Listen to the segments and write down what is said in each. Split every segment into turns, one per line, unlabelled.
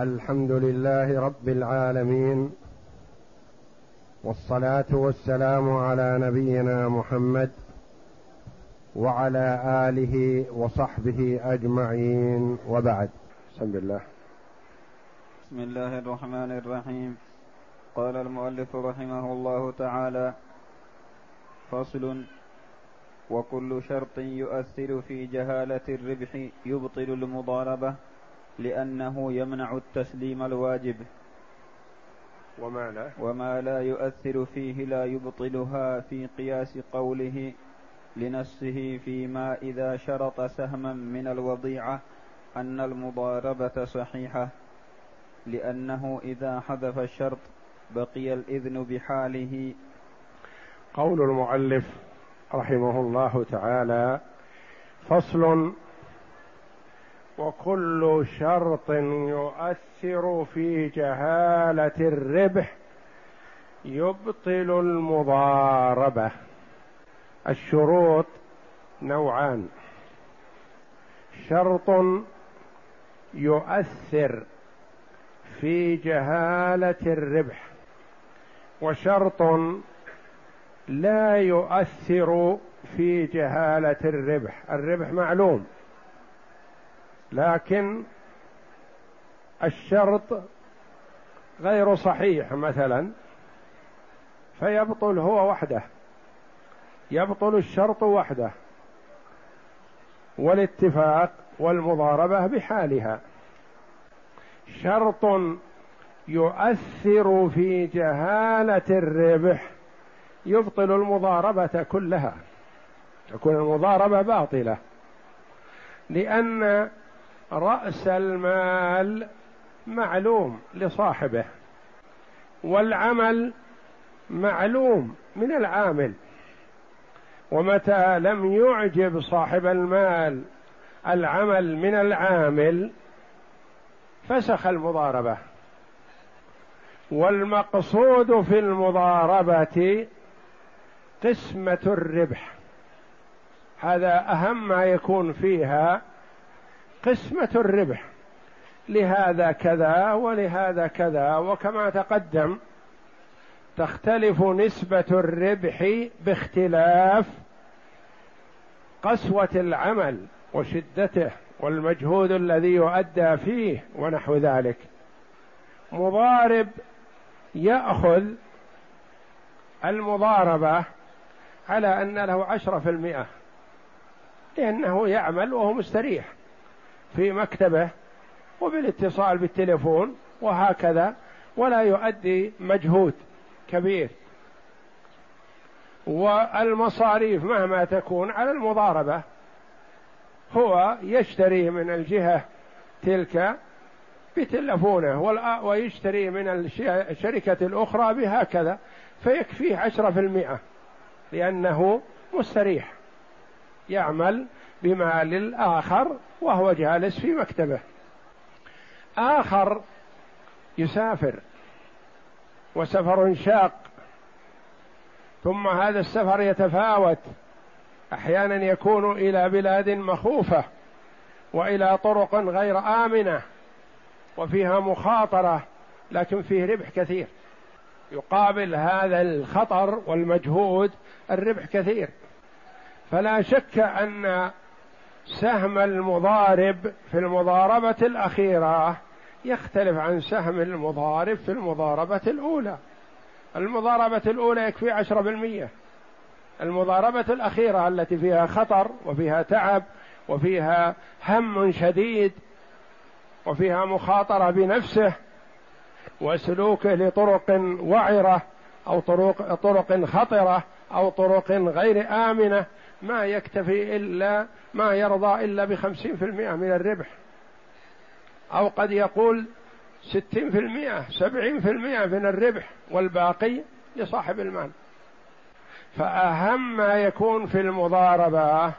الحمد لله رب العالمين والصلاة والسلام على نبينا محمد وعلى آله وصحبه أجمعين وبعد. بسم الله.
بسم الله الرحمن الرحيم. قال المؤلف رحمه الله تعالى فصل وكل شرط يؤثر في جهالة الربح يبطل المضاربة. لأنه يمنع التسليم الواجب.
وما لا؟
وما لا يؤثر فيه لا يبطلها في قياس قوله لنفسه فيما إذا شرط سهما من الوضيعة أن المضاربة صحيحة لأنه إذا حذف الشرط بقي الإذن بحاله.
قول المؤلف رحمه الله تعالى فصل وكل شرط يؤثر في جهالة الربح يبطل المضاربة. الشروط نوعان. شرط يؤثر في جهالة الربح وشرط لا يؤثر في جهالة الربح. الربح معلوم. لكن الشرط غير صحيح مثلا فيبطل هو وحده يبطل الشرط وحده والاتفاق والمضاربة بحالها. شرط يؤثر في جهالة الربح يبطل المضاربة كلها تكون المضاربة باطلة لأن رأس المال معلوم لصاحبه والعمل معلوم من العامل. ومتى لم يعجب صاحب المال العمل من العامل فسخ المضاربة. والمقصود في المضاربة قسمه الربح. هذا أهم ما يكون فيها قسمة الربح. لهذا كذا ولهذا كذا وكما تقدم تختلف نسبة الربح باختلاف قسوة العمل وشدته والمجهود الذي يؤدى فيه ونحو ذلك. مضارب يأخذ المضاربة على أن له عشرة في المئة لأنه يعمل وهو مستريح. في مكتبه وبالاتصال بالتليفون وهكذا ولا يؤدي مجهود كبير. والمصاريف مهما تكون على المضاربة هو يشتري من الجهة تلك بتلفونه ويشتري من الشركة الأخرى بهكذا فيكفيه عشرة في المئة لأنه مستريح. يعمل بمال الآخر وهو جالس في مكتبه. آخر يسافر وسفر شاق. ثم هذا السفر يتفاوت. أحيانا يكون إلى بلاد مخوفة وإلى طرق غير آمنة وفيها مخاطرة لكن فيه ربح كثير. يقابل هذا الخطر والمجهود الربح كثير. فلا شك أن سهم المضارب في المضاربة الأخيرة. يختلف عن سهم المضارب في المضاربة الأولى. المضاربة الأولى يكفي عشرة بالمية. المضاربة الأخيرة التي فيها خطر وفيها تعب وفيها هم شديد وفيها مخاطرة بنفسه وسلوكه لطرق وعرة أو طرق طرق خطرة أو طرق غير آمنة ما يكتفي إلا ما يرضى إلا بخمسين في المئة من الربح. أو قد يقول ستين في المئة سبعين في المئة من الربح والباقي لصاحب المال. فأهم ما يكون في المضاربة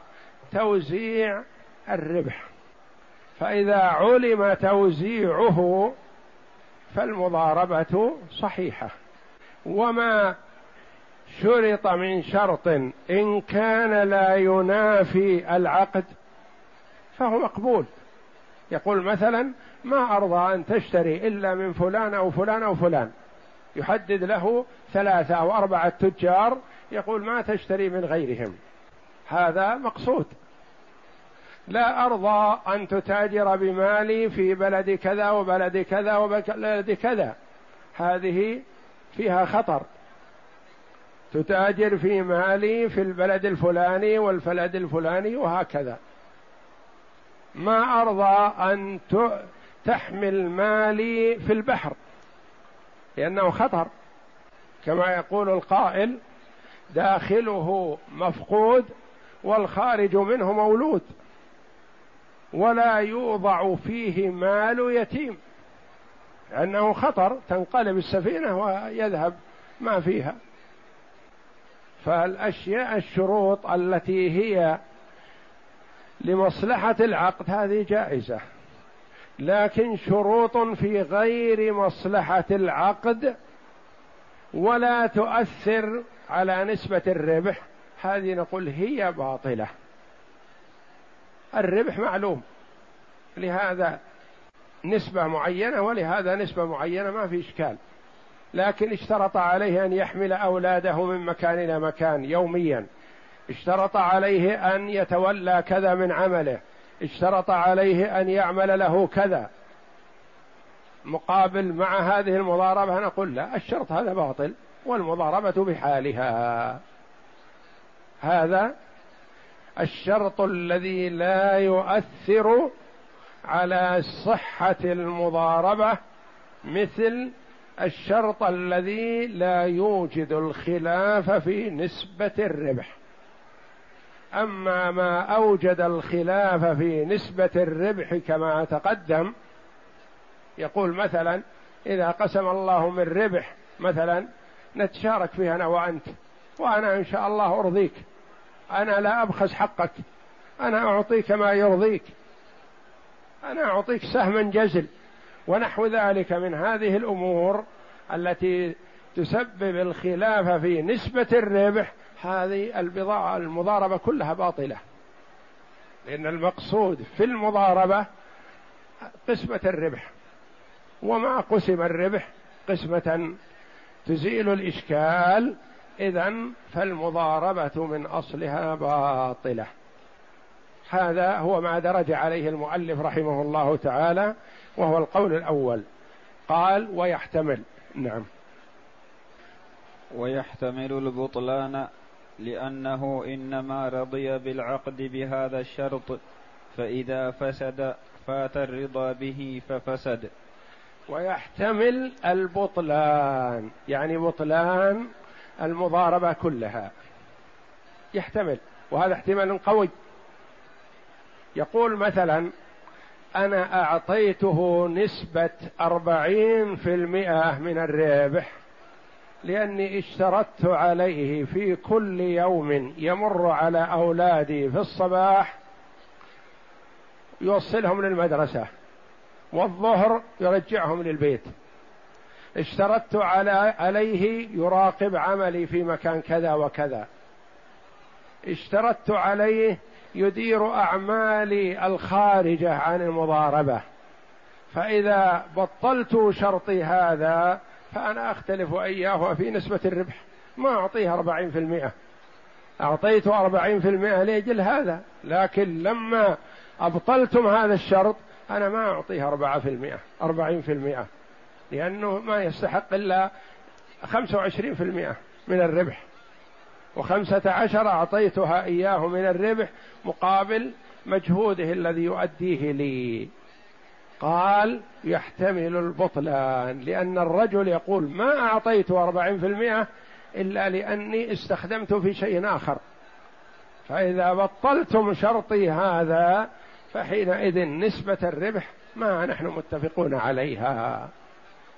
توزيع الربح. فإذا علم توزيعه فالمضاربة صحيحة. وما شرط من شرط إن كان لا ينافي العقد فهو مقبول. يقول مثلا ما أرضى أن تشتري إلا من فلان أو فلان أو فلان. يحدد له ثلاثة أو أربعة تجار يقول ما تشتري من غيرهم. هذا مقصود. لا أرضى أن تتاجر بمالي في بلد كذا وبلد كذا وبلد كذا. هذه فيها خطر. تتاجر في مالي في البلد الفلاني والبلد الفلاني وهكذا. ما أرضى أن تحمل مالي في البحر لأنه خطر. كما يقول القائل داخله مفقود والخارج منه مولود ولا يوضع فيه مال يتيم لأنه خطر. تنقلب السفينة ويذهب ما فيها. فالأشياء الشروط التي هي لمصلحة العقد هذه جائزة. لكن شروط في غير مصلحة العقد ولا تؤثر على نسبة الربح. هذه نقول هي باطلة. الربح معلوم. لهذا نسبة معينة ولهذا نسبة معينة ما في إشكال. لكن اشترط عليه أن يحمل أولاده من مكان إلى مكان يوميا. اشترط عليه أن يتولى كذا من عمله. اشترط عليه أن يعمل له كذا. مقابل مع هذه المضاربة نقول لا الشرط هذا باطل والمضاربة بحالها. هذا الشرط الذي لا يؤثر على صحة المضاربة مثل الشرط الذي لا يوجد الخلاف في نسبة الربح. أما ما أوجد الخلاف في نسبة الربح كما تقدم يقول مثلا إذا قسم الله من ربح مثلا نتشارك فيها أنا وأنت. وأنا إن شاء الله أرضيك. أنا لا أبخس حقك. أنا أعطيك ما يرضيك. أنا أعطيك سهما جزل. ونحو ذلك من هذه الأمور التي تسبب الخلاف في نسبة الربح هذه البضاعة المضاربة كلها باطلة. لأن المقصود في المضاربة قسمة الربح. وما قسم الربح قسمة تزيل الإشكال إذا فالمضاربة من أصلها باطلة. هذا هو ما درج عليه المؤلف رحمه الله تعالى وهو القول الأول. قال ويحتمل. نعم.
ويحتمل البطلان لأنه إنما رضي بالعقد بهذا الشرط فإذا فسد فات الرضا به ففسد.
ويحتمل البطلان يعني بطلان المضاربة كلها. يحتمل وهذا احتمال قوي. يقول مثلا أنا أعطيته نسبة أربعين في المئة من الربح لأني اشترطت عليه في كل يوم يمر على أولادي في الصباح يوصلهم للمدرسة والظهر يرجعهم للبيت. اشترطت على عليه يراقب عملي في مكان كذا وكذا. اشترطت عليه يدير أعمالي الخارجة عن المضاربة. فإذا بطلت شرطي هذا فأنا أختلف إياه في نسبة الربح. ما أعطيه أربعين في المئة. أعطيته أربعين في المئة لأجل هذا. لكن لما أبطلتم هذا الشرط أنا ما أعطيه أربعة في المئة. أربعين في المئة. لأنه ما يستحق إلا خمسة وعشرين في المئة من الربح. وخمسة عشر أعطيتها إياه من الربح مقابل مجهوده الذي يؤديه لي. قال يحتمل البطلان لأن الرجل يقول ما أعطيت أربعين في المئة إلا لأني استخدمت في شيء آخر. فإذا بطلتم شرطي هذا فحينئذ نسبة الربح ما نحن متفقون عليها.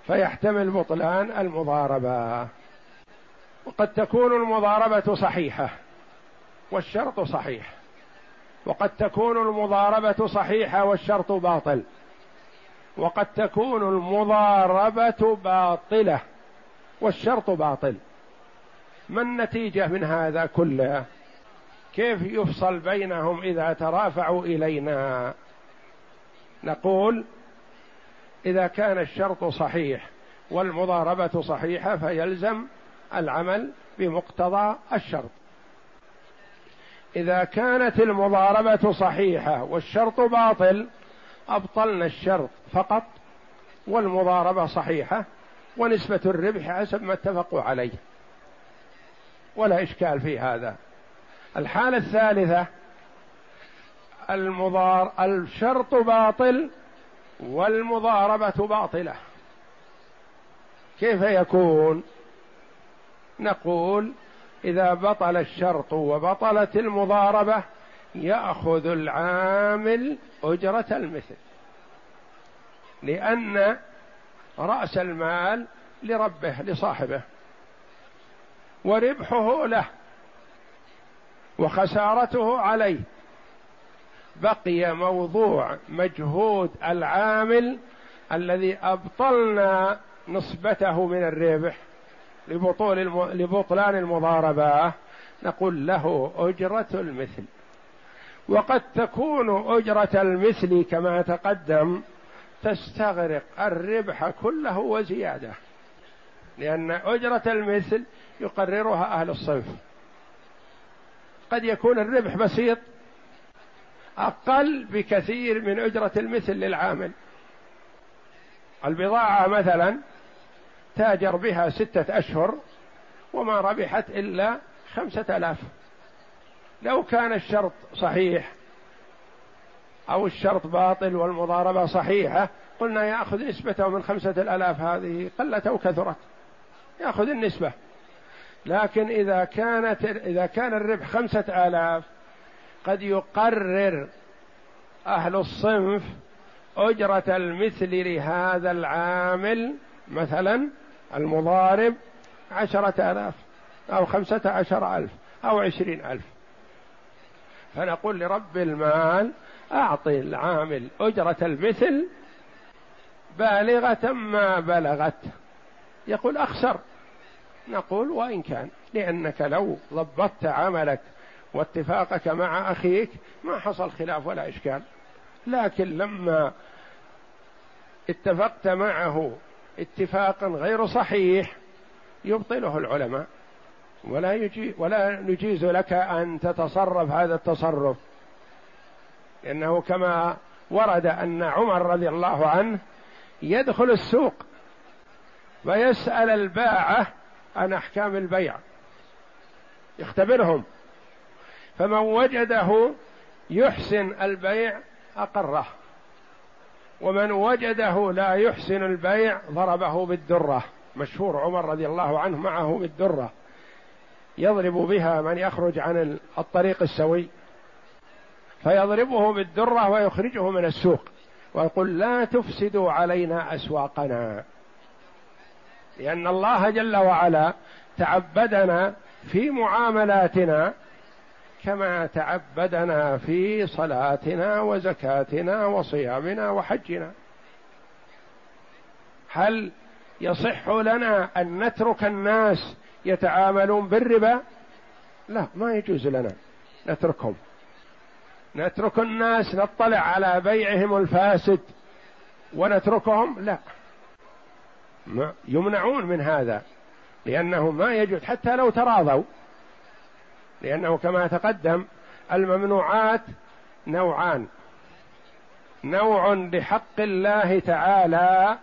فيحتمل بطلان المضاربة. وقد تكون المضاربة صحيحة والشرط صحيح. وقد تكون المضاربة صحيحة والشرط باطل. وقد تكون المضاربة باطلة والشرط باطل. ما النتيجة من هذا كله؟ كيف يفصل بينهم إذا ترافعوا إلينا؟ نقول إذا كان الشرط صحيح والمضاربة صحيحة فيلزم العمل بمقتضى الشرط. إذا كانت المضاربة صحيحة والشرط باطل أبطلنا الشرط فقط والمضاربة صحيحة ونسبة الربح حسب ما اتفقوا عليه. ولا إشكال في هذا. الحالة الثالثة المضار الشرط باطل والمضاربة باطلة. كيف يكون؟ نقول إذا بطل الشرط وبطلت المضاربة يأخذ العامل أجرة المثل. لأن رأس المال لربه لصاحبه. وربحه له. وخسارته عليه. بقي موضوع مجهود العامل الذي أبطلنا نسبته من الربح. لبطول الم... لبطلان المضاربة نقول له أجرة المثل. وقد تكون أجرة المثل كما تقدم تستغرق الربح كله وزيادة لأن أجرة المثل يقررها أهل الصنف قد يكون الربح بسيط أقل بكثير من أجرة المثل للعامل. البضاعة مثلا تاجر بها ستة أشهر وما ربحت إلا خمسة آلاف. لو كان الشرط صحيح أو الشرط باطل والمضاربة صحيحة قلنا يأخذ نسبته من خمسة الآلاف هذه قلت أو كثرت. يأخذ النسبة. لكن إذا كانت إذا كان الربح خمسة آلاف قد يقرر أهل الصنف أجرة المثل لهذا العامل مثلا المضارب عشرة آلاف أو خمسة عشر ألف أو عشرين ألف. فنقول لرب المال أعطي العامل أجرة المثل بالغة ما بلغت. يقول أخسر. نقول وإن كان لأنك لو ضبطت عملك واتفاقك مع أخيك ما حصل خلاف ولا إشكال. لكن لما اتفقت معه اتفاقا غير صحيح يبطله العلماء. ولا يجي ولا نجيز لك أن تتصرف هذا التصرف. لأنه كما ورد أن عمر رضي الله عنه يدخل السوق ويسأل الباعة عن أحكام البيع. يختبرهم. فمن وجده يحسن البيع أقره. ومن وجده لا يحسن البيع ضربه بالدرة. مشهور عمر رضي الله عنه معه بالدرة. يضرب بها من يخرج عن الطريق السوي. فيضربه بالدرة ويخرجه من السوق. ويقول لا تفسدوا علينا أسواقنا. لأن الله جل وعلا تعبدنا في معاملاتنا كما تعبدنا في صلاتنا وزكاتنا وصيامنا وحجنا. هل يصح لنا أن نترك الناس يتعاملون بالربا؟ لا ما يجوز لنا نتركهم. نترك الناس نطلع على بيعهم الفاسد ونتركهم؟ لا. يمنعون من هذا لأنه ما يجوز. حتى لو تراضوا لأنه كما تقدم الممنوعات نوعان. نوع لحق الله تعالى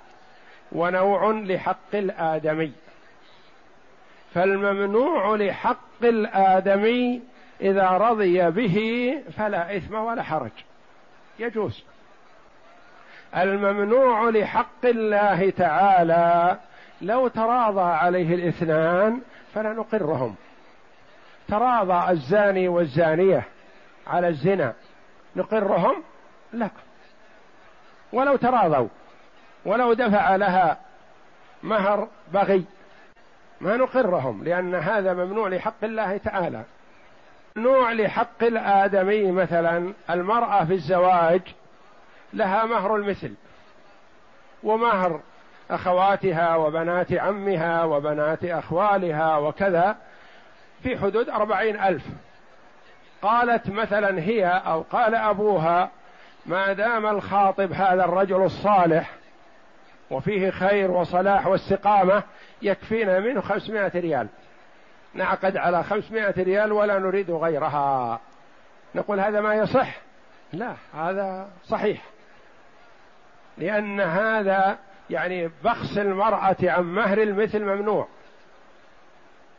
ونوع لحق الآدمي. فالممنوع لحق الآدمي إذا رضي به فلا إثم ولا حرج. يجوز. الممنوع لحق الله تعالى لو تراضى عليه الاثنان فلا نقرهم تراضى الزاني والزانية على الزنا. نقرهم لا ولو تراضوا ولو دفع لها مهر بغي ما نقرهم لأن هذا ممنوع لحق الله تعالى. ممنوع لحق الآدمي مثلا المرأة في الزواج لها مهر المثل ومهر أخواتها وبنات عمها وبنات أخوالها وكذا في حدود أربعين ألف. قالت مثلا هي أو قال أبوها ما دام الخاطب هذا الرجل الصالح وفيه خير وصلاح واستقامة يكفينا منه خمسمائة ريال. نعقد على خمسمائة ريال ولا نريد غيرها. نقول هذا ما يصح. لا هذا صحيح. لأن هذا يعني بخس المرأة عن مهر المثل ممنوع.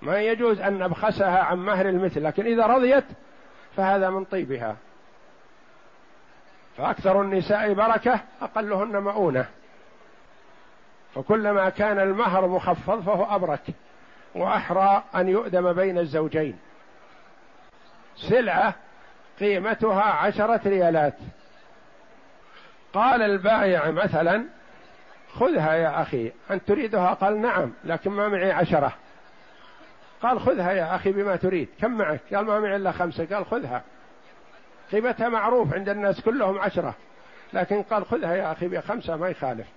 ما يجوز أن نبخسها عن مهر المثل لكن إذا رضيت فهذا من طيبها. فأكثر النساء بركة أقلهن مؤونة. فكلما كان المهر مخفض فهو أبرك وأحرى أن يؤدم بين الزوجين. سلعة قيمتها عشرة ريالات. قال البائع مثلا خذها يا أخي أنت تريدها؟ قال نعم لكن ما معي عشرة. قال خذها يا أخي بما تريد. كم معك؟ قال ما معي إلا خمسة. قال خذها. قيمتها معروف عند الناس كلهم عشرة. لكن قال خذها يا أخي بخمسة ما يخالف.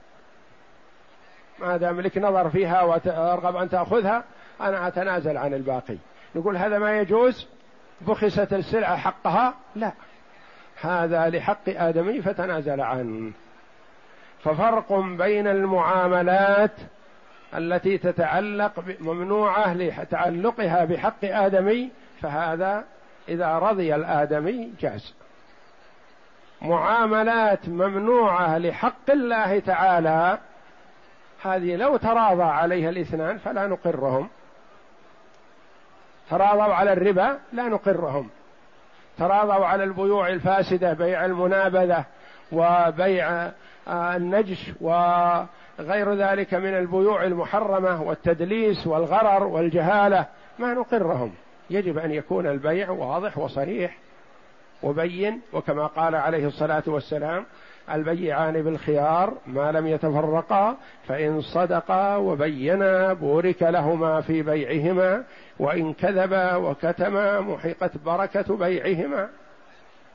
ما دام لك نظر فيها وأرغب أن تأخذها أنا أتنازل عن الباقي. نقول هذا ما يجوز؟ بخست السلعة حقها؟ لا. هذا لحق آدمي فتنازل عنه. ففرق بين المعاملات التي تتعلق ممنوعة لتعلقها بحق آدمي فهذا إذا رضي الآدمي جاز. معاملات ممنوعة لحق الله تعالى هذه لو تراضى عليها الاثنان فلا نقرهم. تراضوا على الربا لا نقرهم. تراضوا على البيوع الفاسدة بيع المنابذة وبيع آه، النجش وغير ذلك من البيوع المحرمة والتدليس والغرر والجهالة ما نقرهم. يجب أن يكون البيع واضح وصريح وبين وكما قال عليه الصلاة والسلام البيعان بالخيار ما لم يتفرقا فإن صدقا وبينا بورك لهما في بيعهما وإن كذبا وكتما محقت بركة بيعهما.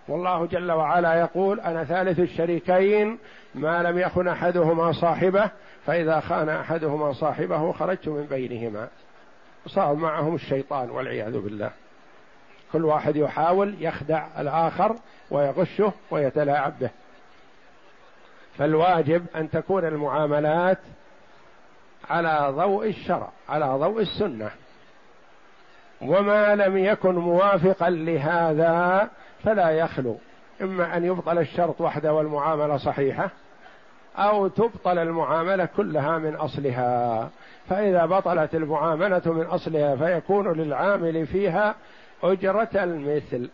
والله جل وعلا يقول أنا ثالث الشريكين ما لم يخن أحدهما صاحبه فإذا خان أحدهما صاحبه خرجت من بينهما. صار معهم الشيطان والعياذ بالله. كل واحد يحاول يخدع الآخر ويغشه ويتلاعب به. فالواجب أن تكون المعاملات على ضوء الشرع على ضوء السنة. وما لم يكن موافقا لهذا فلا يخلو. إما أن يبطل الشرط وحده والمعاملة صحيحة أو تبطل المعاملة كلها من أصلها. فإذا بطلت المعاملة من أصلها فيكون للعامل فيها أجرة المثل.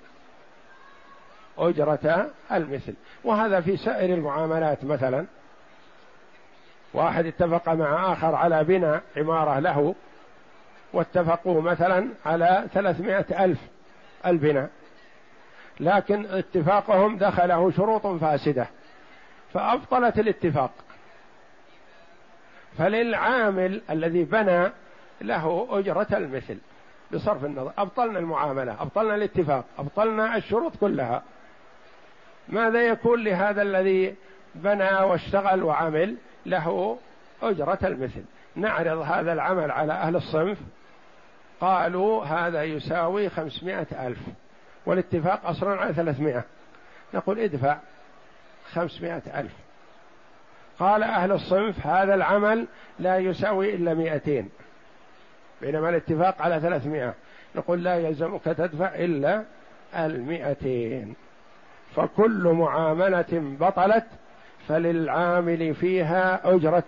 أجرة المثل. وهذا في سائر المعاملات مثلا. واحد اتفق مع آخر على بناء عمارة له واتفقوا مثلا على ثلاثمائة ألف البناء. لكن اتفاقهم دخله شروط فاسدة فأبطلت الاتفاق. فللعامل الذي بنى له أجرة المثل بصرف النظر. أبطلنا المعاملة أبطلنا الاتفاق أبطلنا الشروط كلها. ماذا يكون لهذا الذي بنى واشتغل وعمل له أجرة المثل؟ نعرض هذا العمل على أهل الصنف. قالوا هذا يساوي خمسمائة ألف. والاتفاق أصلا على ثلاثمائة. نقول ادفع خمسمائة ألف. قال أهل الصنف هذا العمل لا يساوي إلا مائتين بينما الاتفاق على ثلاثمائة. نقول لا يلزمك تدفع إلا المئتين. فكل معاملة بطلت فللعامل فيها أجرة.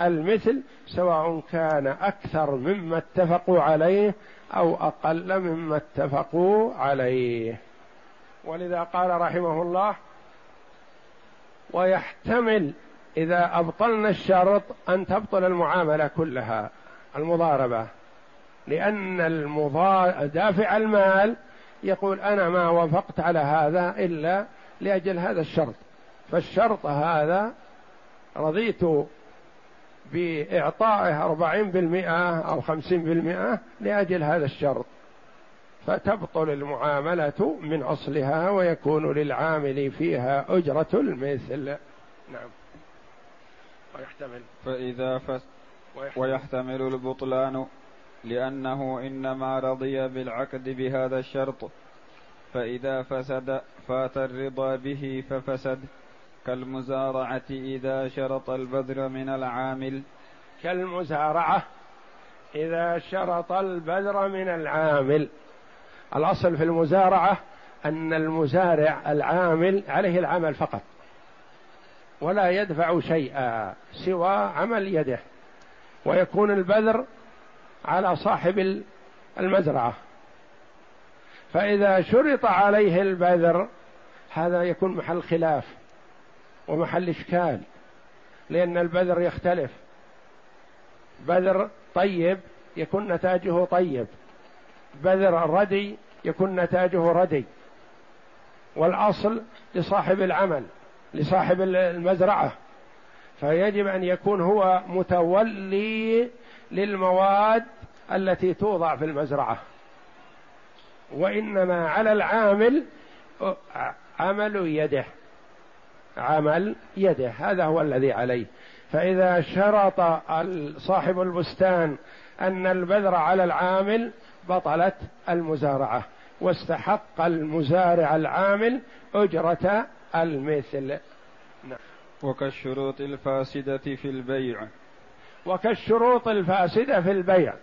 المثل سواء كان أكثر مما اتفقوا عليه أو أقل مما اتفقوا عليه. ولذا قال رحمه الله ويحتمل إذا أبطلنا الشرط أن تبطل المعاملة كلها المضاربة. لأن المضا... دافع المال يقول أنا ما وافقت على هذا إلا لأجل هذا الشرط. فالشرط هذا رضيت بإعطائه أربعين بالمئة أو خمسين بالمئة لأجل هذا الشرط. فتبطل المعاملة من أصلها ويكون للعامل فيها أجرة المثل. نعم.
ويحتمل. فإذا فس ويحتمل, ويحتمل البطلان لأنه إنما رضي بالعقد بهذا الشرط. فإذا فسد فات الرضا به ففسد. كالمزارعة إذا شرط البذر من العامل.
كالمزارعة إذا شرط البذر من العامل. الأصل في المزارعة أن المزارع العامل عليه العمل فقط ولا يدفع شيئا سوى عمل يده ويكون البذر على صاحب المزرعة. فإذا شرط عليه البذر هذا يكون محل خلاف. ومحل إشكال لأن البذر يختلف. بذر طيب يكون نتاجه طيب بذر ردي يكون نتاجه ردي. والأصل لصاحب العمل لصاحب المزرعة. فيجب أن يكون هو متولي للمواد التي توضع في المزرعة. وإنما على العامل عمل يده. عمل يده هذا هو الذي عليه. فإذا شرط صاحب البستان أن البذر على العامل بطلت المزارعة. واستحق المزارع العامل أجرة المثل.
نعم. وكالشروط الفاسدة في البيع.
وكالشروط الفاسدة في البيع.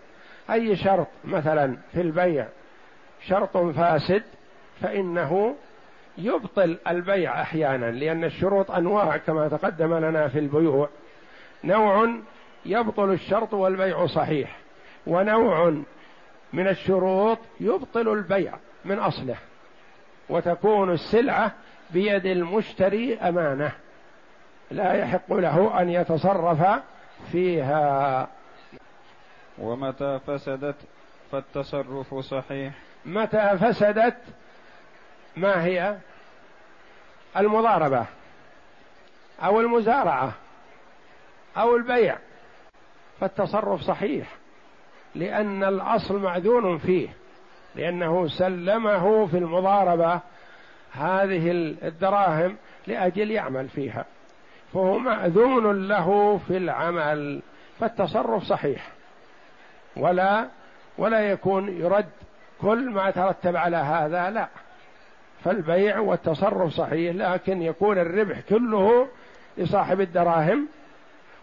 أي شرط؟ مثلا في البيع شرط فاسد فإنه يبطل البيع أحيانا لأن الشروط أنواع كما تقدم لنا في البيوع. نوع يبطل الشرط والبيع صحيح ونوع من الشروط يبطل البيع من أصله وتكون السلعة بيد المشتري أمانة. لا يحق له أن يتصرف فيها.
ومتى فسدت فالتصرف صحيح؟
متى فسدت؟ ما هي؟ المضاربة أو المزارعة أو البيع فالتصرف صحيح لأن الأصل معذون فيه لأنه سلمه في المضاربة هذه الدراهم لأجل يعمل فيها فهو مأذون له في العمل فالتصرف صحيح ولا ولا يكون يرد كل ما ترتب على هذا لا. فالبيع والتصرف صحيح لكن يكون الربح كله لصاحب الدراهم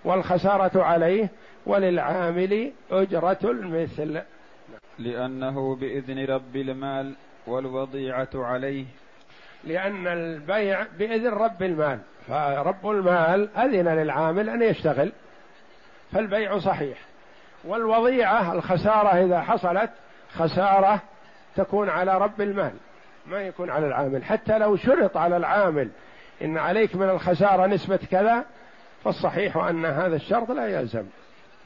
والخسارة عليه وللعامل أجرة المثل.
لأنه بإذن رب المال والوضيعة عليه.
لأن البيع بإذن رب المال فرب المال أذن للعامل أن يشتغل فالبيع صحيح. والوضيعة الخسارة إذا حصلت خسارة تكون على رب المال. ما يكون على العامل. حتى لو شرط على العامل إن عليك من الخسارة نسبة كذا فالصحيح أن هذا الشرط لا يلزم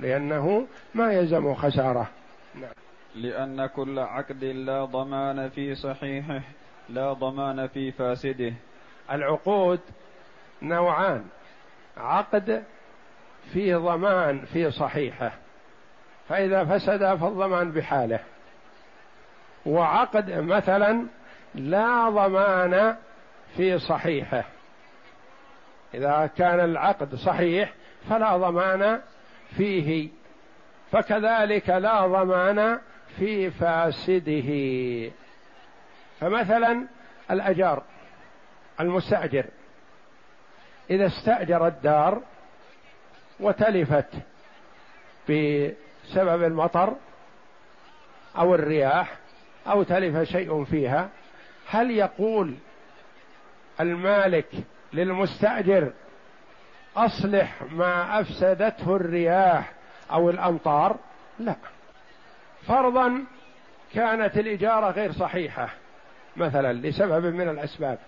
لأنه ما يلزم خسارة.
نعم. لأن كل عقد لا ضمان في صحيحه لا ضمان في فاسده.
العقود نوعان عقد في ضمان في صحيحه فإذا فسد فالضمان بحاله. وعقد مثلا لا ضمان في صحيحه. إذا كان العقد صحيح فلا ضمان فيه فكذلك لا ضمان في فاسده. فمثلا الأجار المستأجر إذا استأجر الدار وتلفت بسبب المطر أو الرياح أو تلف شيء فيها هل يقول المالك للمستأجر أصلح ما أفسدته الرياح أو الأمطار؟ لا. فرضا كانت الإجارة غير صحيحة مثلا لسبب من الأسباب.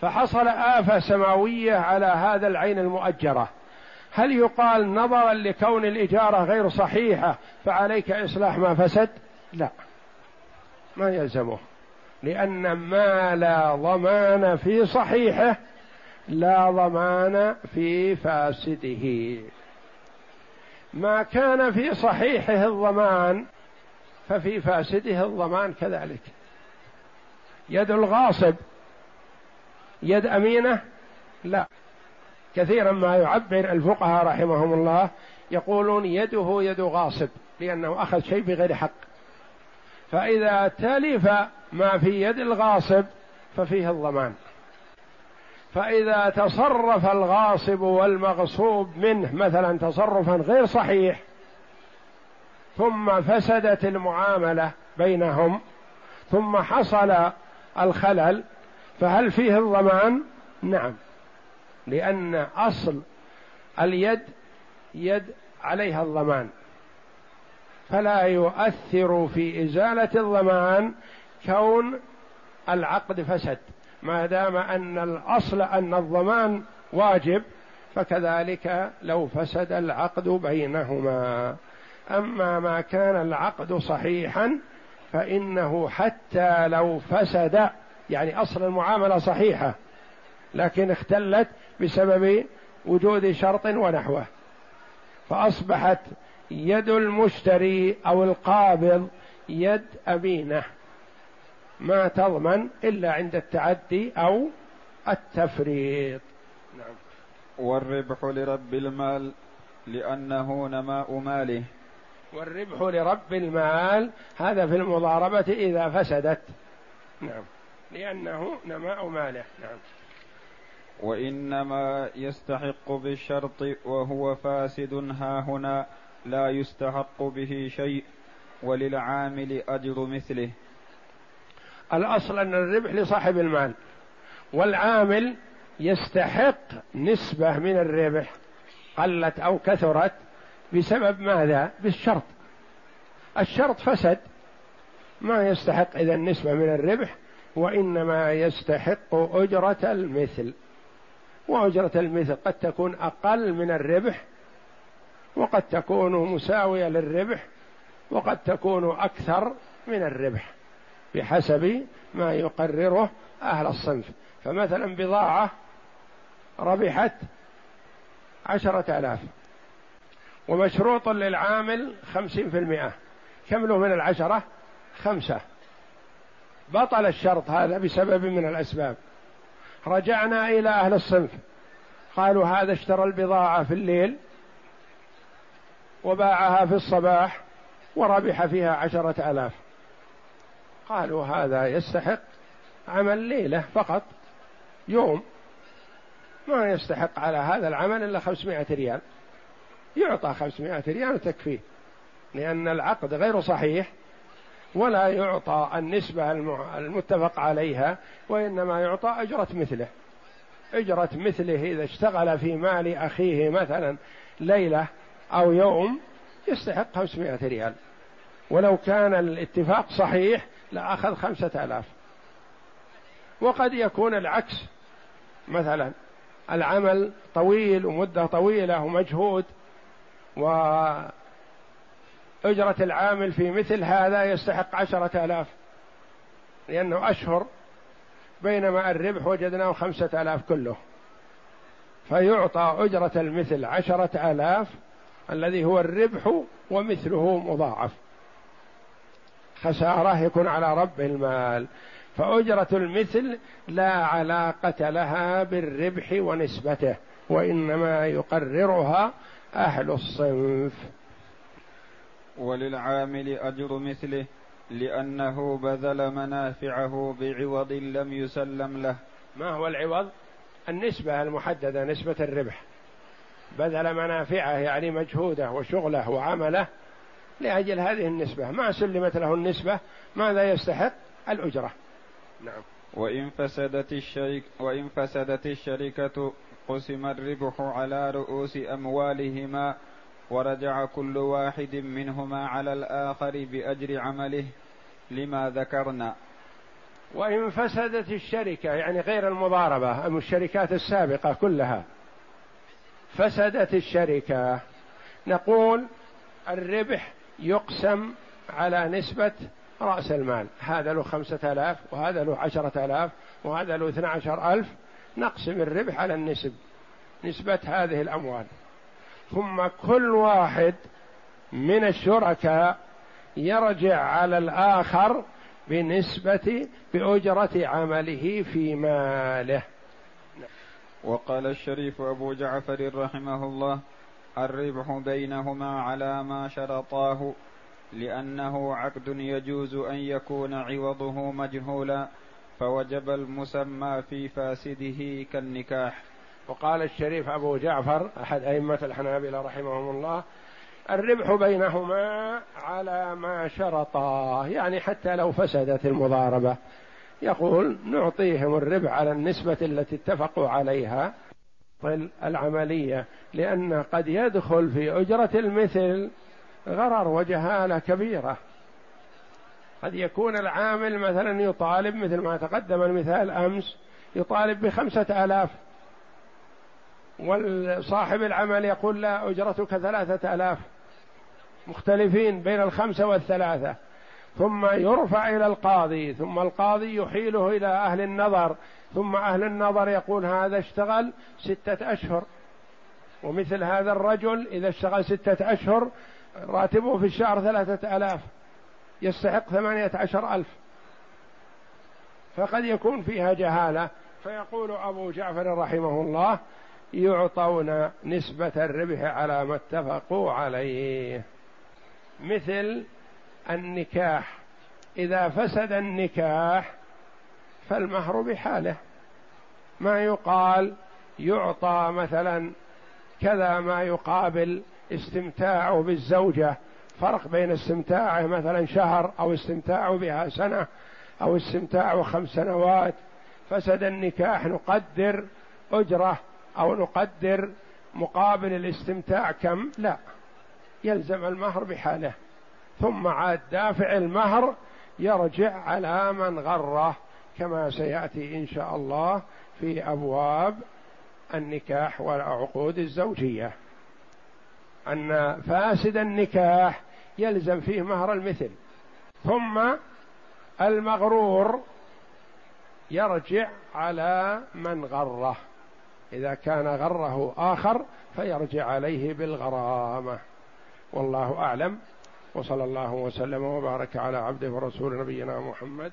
فحصل آفة سماوية على هذا العين المؤجرة. هل يقال نظرا لكون الإجارة غير صحيحة فعليك إصلاح ما فسد؟ لا. ما يلزمه. لأن ما لا ضمان في صحيحه لا ضمان في فاسده. ما كان في صحيحه الضمان ففي فاسده الضمان كذلك. يد الغاصب يد أمينة لا. كثيرا ما يعبر الفقهاء رحمهم الله يقولون يده يد غاصب لأنه أخذ شيء بغير حق. فإذا تلف ما في يد الغاصب ففيه الضمان. فإذا تصرف الغاصب والمغصوب منه مثلا تصرفا غير صحيح ثم فسدت المعاملة بينهم ثم حصل الخلل فهل فيه الضمان؟ نعم. لأن أصل اليد يد عليها الضمان. فلا يؤثر في إزالة الضمان كون العقد فسد. ما دام أن الأصل أن الضمان واجب فكذلك لو فسد العقد بينهما. أما ما كان العقد صحيحا فإنه حتى لو فسد يعني أصل المعاملة صحيحة لكن اختلت بسبب وجود شرط ونحوه. فأصبحت يد المشتري أو القابض يد أمينة. ما تضمن إلا عند التعدي أو التفريط.
نعم. والربح لرب المال لأنه نماء ماله.
والربح لرب المال هذا في المضاربة إذا فسدت. نعم. لأنه نماء ماله. نعم.
وإنما يستحق بالشرط وهو فاسد ها هنا لا يستحق به شيء وللعامل أجر مثله.
الأصل أن الربح لصاحب المال والعامل يستحق نسبة من الربح قلت أو كثرت بسبب ماذا؟ بالشرط. الشرط فسد ما يستحق إذا نسبه من الربح وإنما يستحق أجرة المثل. وأجرة المثل قد تكون أقل من الربح وقد تكون مساوية للربح وقد تكون أكثر من الربح. بحسب ما يقرره أهل الصنف. فمثلا بضاعة ربحت عشرة آلاف ومشروط للعامل خمسين في المئة. كم له من العشرة؟ خمسة. بطل الشرط هذا بسبب من الأسباب. رجعنا إلى أهل الصنف. قالوا هذا اشترى البضاعة في الليل وباعها في الصباح وربح فيها عشرة آلاف. قالوا هذا يستحق عمل ليلة فقط يوم ما يستحق على هذا العمل إلا خمسمائة ريال. يعطى خمسمائة ريال وتكفيه لأن العقد غير صحيح ولا يعطى النسبة المتفق عليها وإنما يعطى أجرة مثله. أجرة مثله إذا اشتغل في مال أخيه مثلا ليلة أو يوم يستحق خمسمائة ريال. ولو كان الاتفاق صحيح لأخذ خمسة آلاف. وقد يكون العكس. مثلا العمل طويل ومدة طويلة ومجهود وأجرة العامل في مثل هذا يستحق عشرة آلاف. لأنه أشهر بينما الربح وجدناه خمسة آلاف كله. فيعطى أجرة المثل عشرة آلاف الذي هو الربح ومثله مضاعف. خسارة يكون على رب المال. فأجرة المثل لا علاقة لها بالربح ونسبته وإنما يقررها أهل الصنف.
وللعامل أجر مثله لأنه بذل منافعه بعوض لم يسلم له.
ما هو العوض؟ النسبة المحددة نسبة الربح. بذل منافعه يعني مجهوده وشغله وعمله لأجل هذه النسبة. ما سلمت له النسبة ماذا يستحق؟ الأجرة.
نعم. وإن فسدت الشركة وإن فسدت الشركة قسم الربح على رؤوس أموالهما ورجع كل واحد منهما على الآخر بأجر عمله لما ذكرنا.
وإن فسدت الشركة يعني غير المضاربة أم الشركات السابقة كلها. فسدت الشركة. نقول الربح يقسم على نسبة رأس المال. هذا له خمسة آلاف وهذا له عشرة آلاف وهذا له اثنى عشر ألف. نقسم الربح على النسب نسبة هذه الأموال. ثم كل واحد من الشركاء يرجع على الآخر بنسبة بأجرة عمله في ماله.
وقال الشريف أبو جعفر رحمه الله الربح بينهما على ما شرطاه لأنه عقد يجوز أن يكون عوضه مجهولا فوجب المسمى في فاسده كالنكاح.
وقال الشريف أبو جعفر أحد أئمة الحنابلة رحمهم الله الربح بينهما على ما شرطا يعني حتى لو فسدت المضاربة. يقول نعطيهم الربح على النسبة التي اتفقوا عليها العملية لأن قد يدخل في أجرة المثل غرر وجهالة كبيرة. قد يكون العامل مثلا يطالب مثل ما تقدم المثال أمس يطالب بخمسة آلاف وصاحب العمل يقول لا أجرتك ثلاثة آلاف مختلفين بين الخمسة والثلاثة. ثم يرفع إلى القاضي ثم القاضي يحيله إلى أهل النظر ثم أهل النظر يقول هذا اشتغل ستة أشهر. ومثل هذا الرجل إذا اشتغل ستة أشهر راتبه في الشهر ثلاثة آلاف يستحق ثمانية عشر ألف. فقد يكون فيها جهالة. فيقول أبو جعفر رحمه الله يعطون نسبة الربح على ما اتفقوا عليه. مثل النكاح. إذا فسد النكاح فالمهر بحاله. ما يقال يعطى مثلا كذا ما يقابل استمتاعه بالزوجة. فرق بين استمتاعه مثلا شهر أو استمتاعه بها سنة أو استمتاعه خمس سنوات. فسد النكاح نقدر أجرة أو نقدر مقابل الاستمتاع كم؟ لا. يلزم المهر بحاله. ثم عاد دافع المهر يرجع على من غره. كما سيأتي إن شاء الله في أبواب النكاح والعقود الزوجية. أن فاسد النكاح يلزم فيه مهر المثل ثم المغرور يرجع على من غره. إذا كان غره آخر فيرجع عليه بالغرامة. والله أعلم. وصلى الله وسلم وبارك على عبده ورسول نبينا محمد